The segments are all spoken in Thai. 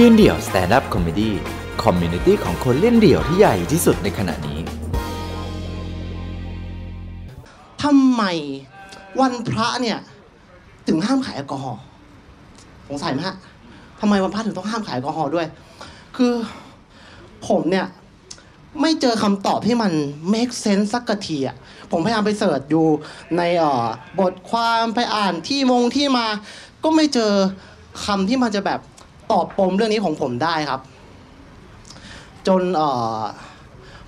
ยืนเดี่ยว stand-up comedy community ของคนเล่นเดี่ยวที่ใหญ่ที่สุดในขณะนี้ ทำไมวันพระเนี่ย ถึงห้ามขายแอลกอฮอล์สงสัยไหมฮะทำไมวันพระถึงต้องห้ามขายแอลกอฮอล์ด้วย คือผมเนี่ย ไม่เจอคำตอบที่มัน make sense สักกะทีอะผมพยายามไป search ดูในอ่อบทความไปอ่านที่มงที่มา ก็ไม่เจอคำที่มันจะแบบ ตอบปมเรื่องนี้ของผมได้ครับ จนเอ่อ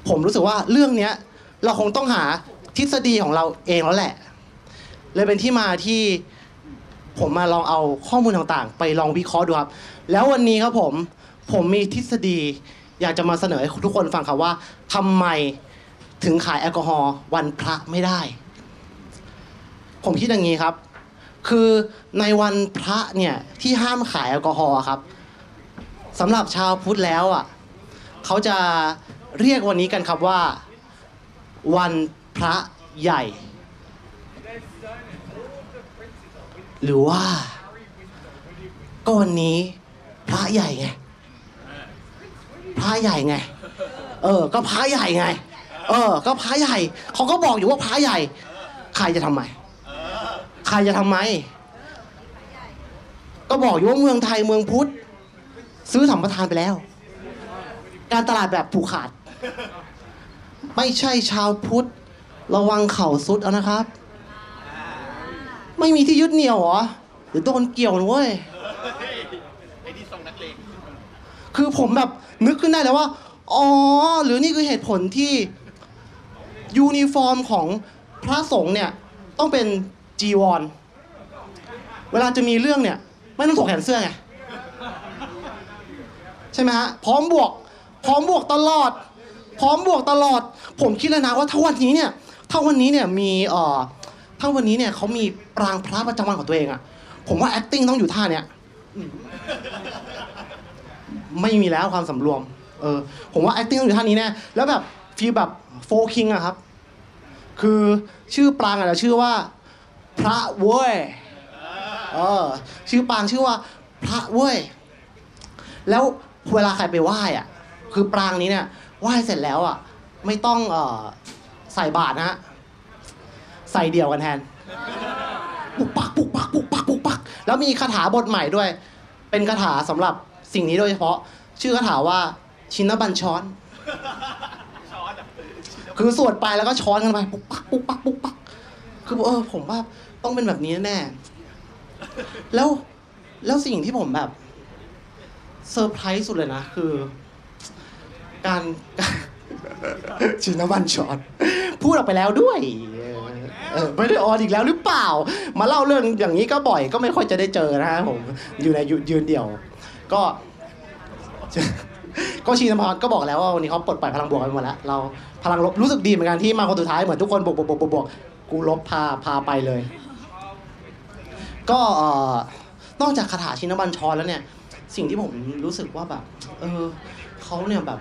ผมรู้สึกว่าเรื่องเนี้ยเราคงต้องหาทฤษฎีของเราเองแล้วแหละ เลยเป็นที่มาที่ผมมาลองเอาข้อมูลต่างๆ ไปลองวิเคราะห์ดูครับ แล้ววันนี้ครับผมผมมีทฤษฎีอยากจะมาเสนอให้ทุกคนฟังครับว่าทำไมถึงขายแอลกอฮอล์วันพระไม่ได้ ผมคิดอย่างนี้ครับ คือในวันพระเนี่ยที่ห้ามขายแอลกอฮอล์ครับสำหรับชาวพุทธแล้วอะเขาจะเรียกวันนี้กันครับว่า วันพระใหญ่ หรือว่า ก็วันนี้พระใหญ่ไงพระใหญ่ไง เออ ก็พระใหญ่ไง เออ ก็พระใหญ่เขาก็บอกอยู่ว่าพระใหญ่ ใครจะทำไม ใครจะทำไม ก็บอกอยู่ว่าเมืองไทยเมืองพุทธ ซื้อสัมปทานไปแล้ว การตลาดแบบผูกขาด ไม่ใช่ชาวพุทธ ระวังเข่าสุดเอานะครับ ไม่มีที่ยึดเหนี่ยวหรอหรือโดนเกี่ยวนะเว้ยคือผมแบบนึกขึ้นได้แล้วว่า อ๋อ หรือนี่คือเหตุผลที่ยูนิฟอร์มของพระสงฆ์เนี่ย ต้องเป็น จีวร เวลาจะมีเรื่องเนี่ย ไม่ต้องถกแขนเสื้อไง ใช่ไหมฮะ พร้อมบวก พร้อมบวกตลอด พร้อมบวกตลอด ผมคิดแล้วนะว่าถ้าวันนี้เนี่ยถ้าวันนี้เนี่ยมีเอ่อถ้าวันนี้เนี่ยเขามีปรางพระประจำวันของตัวเองอะผมว่า acting ต้องอยู่ท่าเนี้ยไม่มีแล้วความสำรวม เออ ผมว่า acting ต้องอยู่ท่านี้แน่แล้วแบบฟีลแบบโฟคิงอะครับ คือชื่อปรางอะชื่อว่า พระเว้ยเออชื่อปางชื่อว่าพระเว้ย แล้วเวลาใครไปไหว้อะ คือปรางนี้เนี่ยไหว้เสร็จแล้วอะ ไม่ต้องเออใส่บาตรนะฮะใส่เดี่ยวกันแทน ปุกปักปุกปักปุกปักปุกปัก แล้วมีคาถาบทใหม่ด้วย เป็นคาถาสำหรับสิ่งนี้โดยเฉพาะ ชื่อคาถาว่าชินบัญช้อนคือสวดไปแล้วก็ช้อนกันไป ปุกปักปุกปักปุกปัก คือเออผมว่า ต้องเป็นแบบนี้แน่ๆแล้วแล้วสิ่งที่ผมแบบเซอร์ไพรส์สุดเลยนะคือ การการชินบัญช้อนพูดออกไปแล้วด้วยเออเออไม่ได้ออนอีกแล้วหรือเปล่า มาเล่าเรื่องอย่างนี้ก็บ่อยก็ไม่ค่อยจะได้เจอนะฮะผมอยู่ในยืนเดี่ยว ก็ก็ชีนพรก็บอกแล้วว่าวันนี้เขาปลดปล่อยพลังบวกกันหมดแล้วเราพลังลบรู้สึกดีเหมือนกันที่มาคนสุดท้ายเหมือนทุกคนบวกบวกบวกบวกบวกกูลบพาพาไปเลย ก็เอ่อนอกจากคาถาชินบัญชรแล้วเนี่ย สิ่งที่ผมรู้สึกว่าแบบ เออเขาเนี่ยแบบ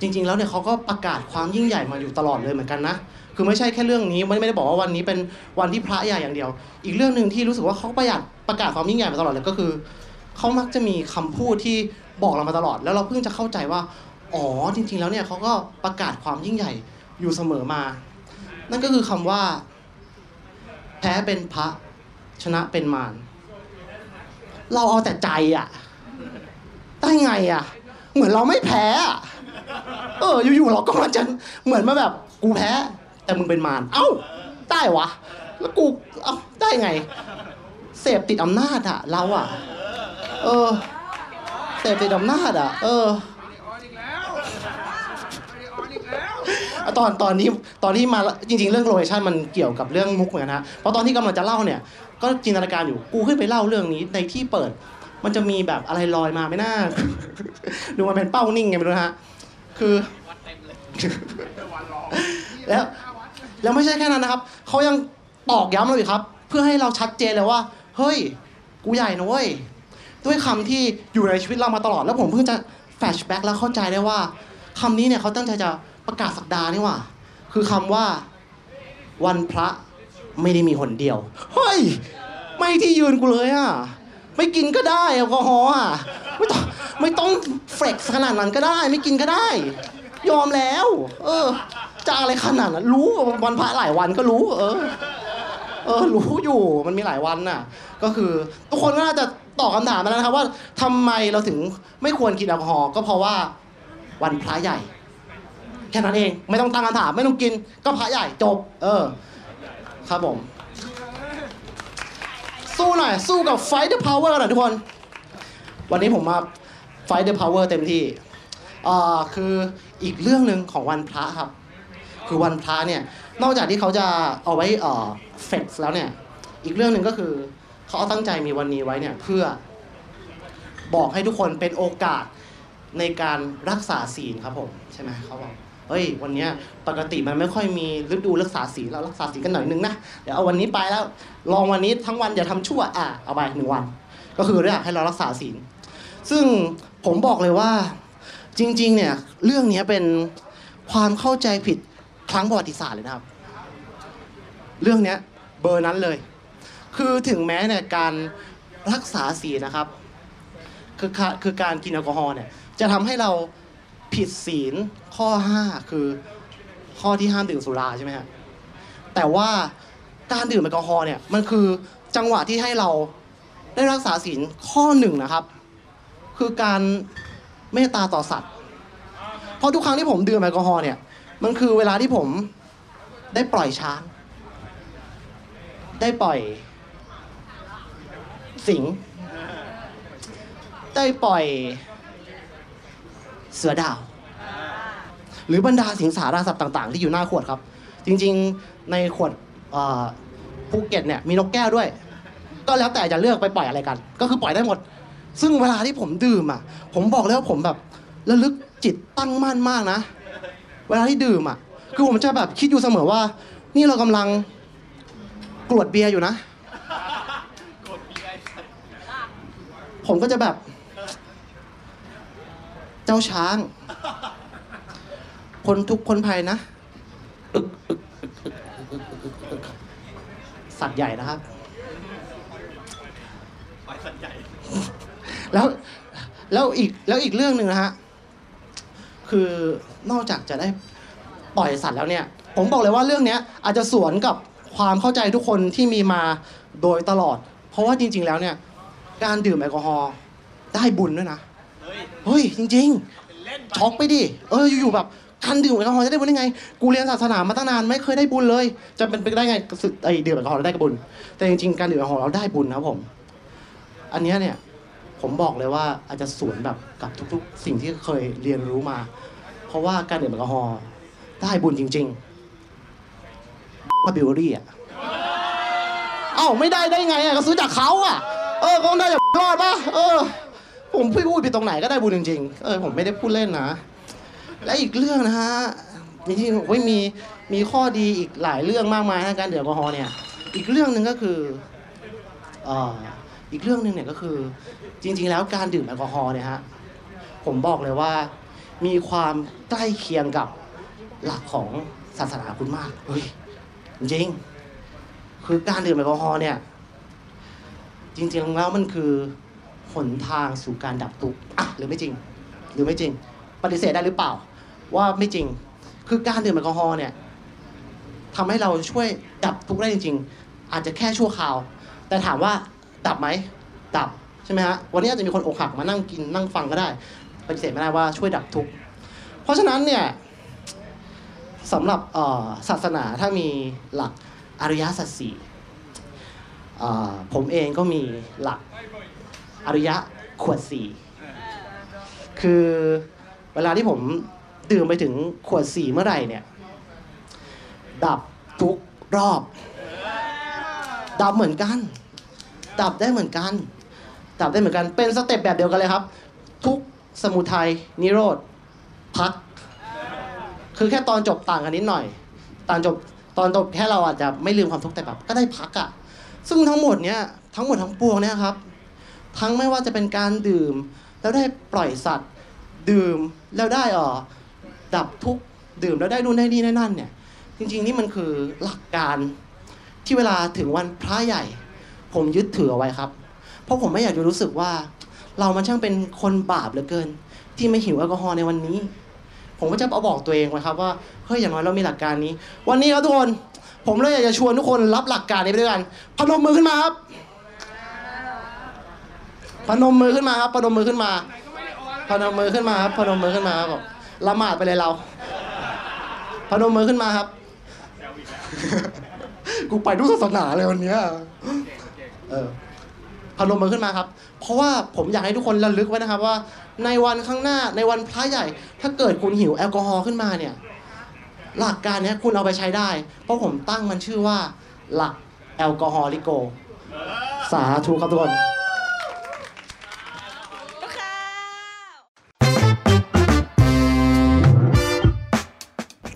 จริง ๆ แล้วเนี่ยเขาก็ประกาศความยิ่งใหญ่มาอยู่ตลอดเลยเหมือนกันนะคือไม่ใช่แค่เรื่องนี้ไม่ไม่ได้บอกว่าวันนี้เป็นวันที่พระใหญ่อย่างเดียว อีกเรื่องหนึ่งที่รู้สึกว่าเขาประหยัดประกาศความยิ่งใหญ่มาตลอดเลยก็คือเขามักจะมีคำพูดที่บอกเรามาตลอด แล้วเราเพิ่งจะเข้าใจว่าอ๋อจริง ๆ แล้วเนี่ยเขาก็ประกาศความยิ่งใหญ่อยู่เสมอมา นั่นก็คือคำว่า แพ้เป็นพระ ชนะเป็นมารเราเอาแต่ใจอะได้ไงอะเหมือนเราไม่แพ้อะเออ อยู่ๆเราก็มาจะเหมือนมาแบบ กูแพ้ แต่มึงเป็นมารเอ้า ได้วะ แล้วกูเอ้าได้ไง เสพติดอำนาจอะเราอะเออเสพติดอำนาจอะเออตอนตอนนี้ตอนที่มาจริง ๆ เรื่อง location มันเกี่ยวกับเรื่องมุกเหมือนกันนะเพราะตอนที่กำลังจะเล่าเนี่ย ก็จินตนาการอยู่กูขึ้นไปเล่าเรื่องนี้ในที่เปิด มันจะมีแบบอะไรลอยมาไหม่น่าดูมันเป็นเป้านิ่งไงไม่รู้ฮะคือแล้วแล้วไม่ใช่แค่นั้นนะครับเขายังตอกย้ำเราอีกครับ เพื่อให้เราชัดเจนเลยว่า เฮ้ย กูใหญ่นะเว้ยด้วยคำที่อยู่ในชีวิตเรามาตลอด แล้วผมเพิ่งจะflashback แล้วเข้าใจได้ว่าคำนี้เนี่ยเขาตั้งใจจะประกาศสักดานี่ว่า คือคำว่าวันพระ ไม่ได้มีหนเดียว เฮ้ย ไม่ที่ยืนกูเลยอะ ไม่กินก็ได้แอลกอฮอล์อะ ไม่ต้องไม่ต้อง flex ขนาดนั้นก็ได้ ไม่กินก็ได้ ยอมแล้ว เออ จะอะไรขนาดนั้นรู้วันพระหลายวันก็รู้ เออ เออ รู้อยู่มันมีหลายวันน่ะ ก็คือ ทุกคนก็น่าจะตอบคำถามมาแล้วนะครับว่าทำไมเราถึงไม่ควรกินแอลกอฮอล์ก็เพราะว่าวันพระใหญ่ แค่นั้นเอง ไม่ต้องตั้งคำถามไม่ต้องกินก็พระใหญ่จบ เออ ครับผม สู้หน่อย สู้กับ Fight the Power หน่อยทุกคน วันนี้ผมมา Fight the Power เต็มที่อ่าคืออีกเรื่องหนึ่งของวันพระครับ คือวันพระเนี่ย นอกจากที่เขาจะเอาไว้เอ่อเฟกแล้วเนี่ย อีกเรื่องหนึ่งก็คือเขาเอาตั้งใจมีวันนี้ไว้เนี่ยเพื่อบอกให้ทุกคนเป็นโอกาสในการรักษาศีลครับผม ใช่ไหมเขาบอก เฮ้ย วันนี้ปกติมันไม่ค่อยมีฤดูรักษาศีเรารักษาศีกันหน่อยนึงนะเดี๋ยวเอาวันนี้ไปแล้วลองวันนี้ทั้งวันอย่าทำชั่วอะเอาไปหนึ่งวัน ก็คือเรื่องให้เรารักษาศีลซึ่งผมบอกเลยว่าจริง ๆ เนี่ยเรื่องนี้เป็นความเข้าใจผิดครั้งประวัติศาสตร์เลยนะครับ เรื่องเนี้ยเบอร์นั้นเลย คือถึงแม้เนี่ยการรักษาศีลนะครับคือคือการกินแอลกอฮอล์เนี่ยจะทำให้เรา ผิดศีลข้อ 5 คือข้อที่ห้ามดื่มสุราใช่ไหมฮะแต่ว่าการดื่มแอลกอฮอล์เนี่ยมันคือจังหวะที่ให้เราได้รักษาศีลข้อหนึ่งนะครับ คือการเมตตาต่อสัตว์ เพราะทุกครั้งที่ผมดื่มแอลกอฮอล์เนี่ยมันคือเวลาที่ผมได้ปล่อยช้าง ได้ปล่อย สิง ได้ปล่อย เสือดาว หรือบรรดาสิงสาราสัตว์ต่าง ๆ ที่อยู่หน้าขวดครับ จริงๆในขวดภูเก็ตเนี่ยมีนกแก้วด้วย ก็แล้วแต่จะเลือกไปปล่อยอะไรกัน ก็คือปล่อยได้หมด ซึ่งเวลาที่ผมดื่มอะ ผมบอกเลยว่าผมแบบระลึกจิตตั้งมั่นมากนะ เวลาที่ดื่มอะ คือผมจะแบบคิดอยู่เสมอว่า นี่เรากำลังกรวดเบียร์อยู่นะ ผมก็จะแบบ เจ้าช้าง คนทุกข์คนภัยนะอึกอึกอึกอึกอึกอึกอึกสัตว์ใหญ่นะครับแล้วแล้วอีกแล้วอีกเรื่องหนึ่งนะฮะ คือนอกจากจะได้ปล่อยสัตว์แล้วเนี่ย ผมบอกเลยว่าเรื่องเนี้ย อาจจะสวนกับความเข้าใจทุกคนที่มีมาโดยตลอด เพราะว่าจริง ๆ แล้วเนี่ย การดื่มแอลกอฮอล์ได้บุญด้วยนะ เฮ้ยจริง ๆ ช็อกไปดิ เอออยู่ๆแบบการดื่มแอลกอฮอล์จะได้บุญได้ไง กูเรียนศาสนามาตั้งนานไม่เคยได้บุญเลย จะเป็นไปได้ไงสึกไอดื่มแอลกอฮอล์แล้วได้บุญ แต่จริงๆการดื่มแอลกอฮอล์เราได้บุญนะครับผม อันเนี้ยเนี่ยผมบอกเลยว่าอาจจะสวนแบบกับทุกๆ สิ่งที่เคยเรียนรู้มา เพราะว่าการดื่มแอลกอฮอล์ได้บุญจริงๆมาบิวรี่อะเอ้าไม่ได้ได้ไงอะก็ซื้อจากเขาอะ เออก็ต้องได้จากรอดปะเออ ผมพูดผิดตรงไหนก็ได้บุญจริงๆเออผมไม่ได้พูดเล่นนะ และอีกเรื่องนะฮะจริงๆโอ้ยมีมีข้อดีอีกหลายเรื่องมากมายในการดื่มแอลกอฮอล์เนี่ยอีกเรื่องหนึ่งก็คือเอ่ออีกเรื่องหนึ่งเนี่ยก็คือ จริง ๆ แล้วการดื่มแอลกอฮอล์เนี่ยฮะผมบอกเลยว่า มีความใกล้เคียงกับหลักของศาสนาคุณมากเฮ้ยจริง คือการดื่มแอลกอฮอล์เนี่ย จริงๆแล้วมันคือ หนทางสู่การดับทุกข์อะหรือไม่จริง หรือไม่จริง ปฏิเสธได้หรือเปล่า ว่าไม่จริง คือการดื่มแอลกอฮอล์เนี่ยทำให้เราช่วยดับทุกข์ได้จริง ๆ อาจจะแค่ชั่วคราว แต่ถามว่าดับไหมดับใช่ไหมฮะวันนี้อาจจะมีคนอกหักมานั่งกินนั่งฟังก็ได้ปฏิเสธไม่ได้ว่าช่วยดับทุกข์เพราะฉะนั้นเนี่ยสำหรับศาสนาถ้ามีหลักอริยสัจสี่ผมเองก็มีหลัก อริยะขวดสี่คือเวลาที่ผมดื่มไปถึงขวดสี่เมื่อไหร่เนี่ย ดับทุกรอบ ดับเหมือนกัน ดับได้เหมือนกัน ดับได้เหมือนกัน เป็นสเต็ปแบบเดียวกันเลยครับ ทุกสมุทัยนิโรธพัก คือแค่ตอนจบต่างกันนิดหน่อย ตอนจบตอนจบแค่เราอาจจะไม่ลืมความทุกข์แต่แบบก็ได้พักอะซึ่งทั้งหมดเนี้ยทั้งหมดทั้งปวงเนี่ยครับ ทั้งไม่ว่าจะเป็นการดื่ม แล้วได้ปล่อยสัตว์ ดื่มแล้วได้ออดับทุกข์ดื่มแล้วได้นู่นได้นี่ได้นั่นเนี่ยจริงๆนี่มันคือหลักการที่เวลาถึงวันพระใหญ่ ผมยึดถือเอาไว้ครับ เพราะผมไม่อยากจะรู้สึกว่า เรามันช่างเป็นคนบาปเหลือเกิน ที่ไม่หิวแอลกอฮอล์ในวันนี้ ผมก็จะเอาบอกตัวเองไว้ครับว่าเฮ้ยอย่างน้อยเรามีหลักการนี้ วันนี้ครับทุกคน ผมเลยอยากจะชวนทุกคนรับหลักการนี้ไปด้วยกันพนมมือขึ้นมาครับ พนมมือขึ้นมาครับ พนมมือขึ้นมา พนมมือขึ้นมาครับ พนมมือขึ้นมาครับละหมาดไปเลยเรา พนมมือขึ้นมาครับ กูไปทุกศาสนาเลยวันนี้เออพนมมือขึ้นมาครับ เพราะว่าผมอยากให้ทุกคนระลึกไว้นะครับว่า ในวันข้างหน้าในวันพระใหญ่ ถ้าเกิดคุณหิวแอลกอฮอล์ขึ้นมาเนี่ย หลักการนี้คุณเอาไปใช้ได้ เพราะผมตั้งมันชื่อว่า หลักแอลกอฮอลิโก สาธุครับทุกคน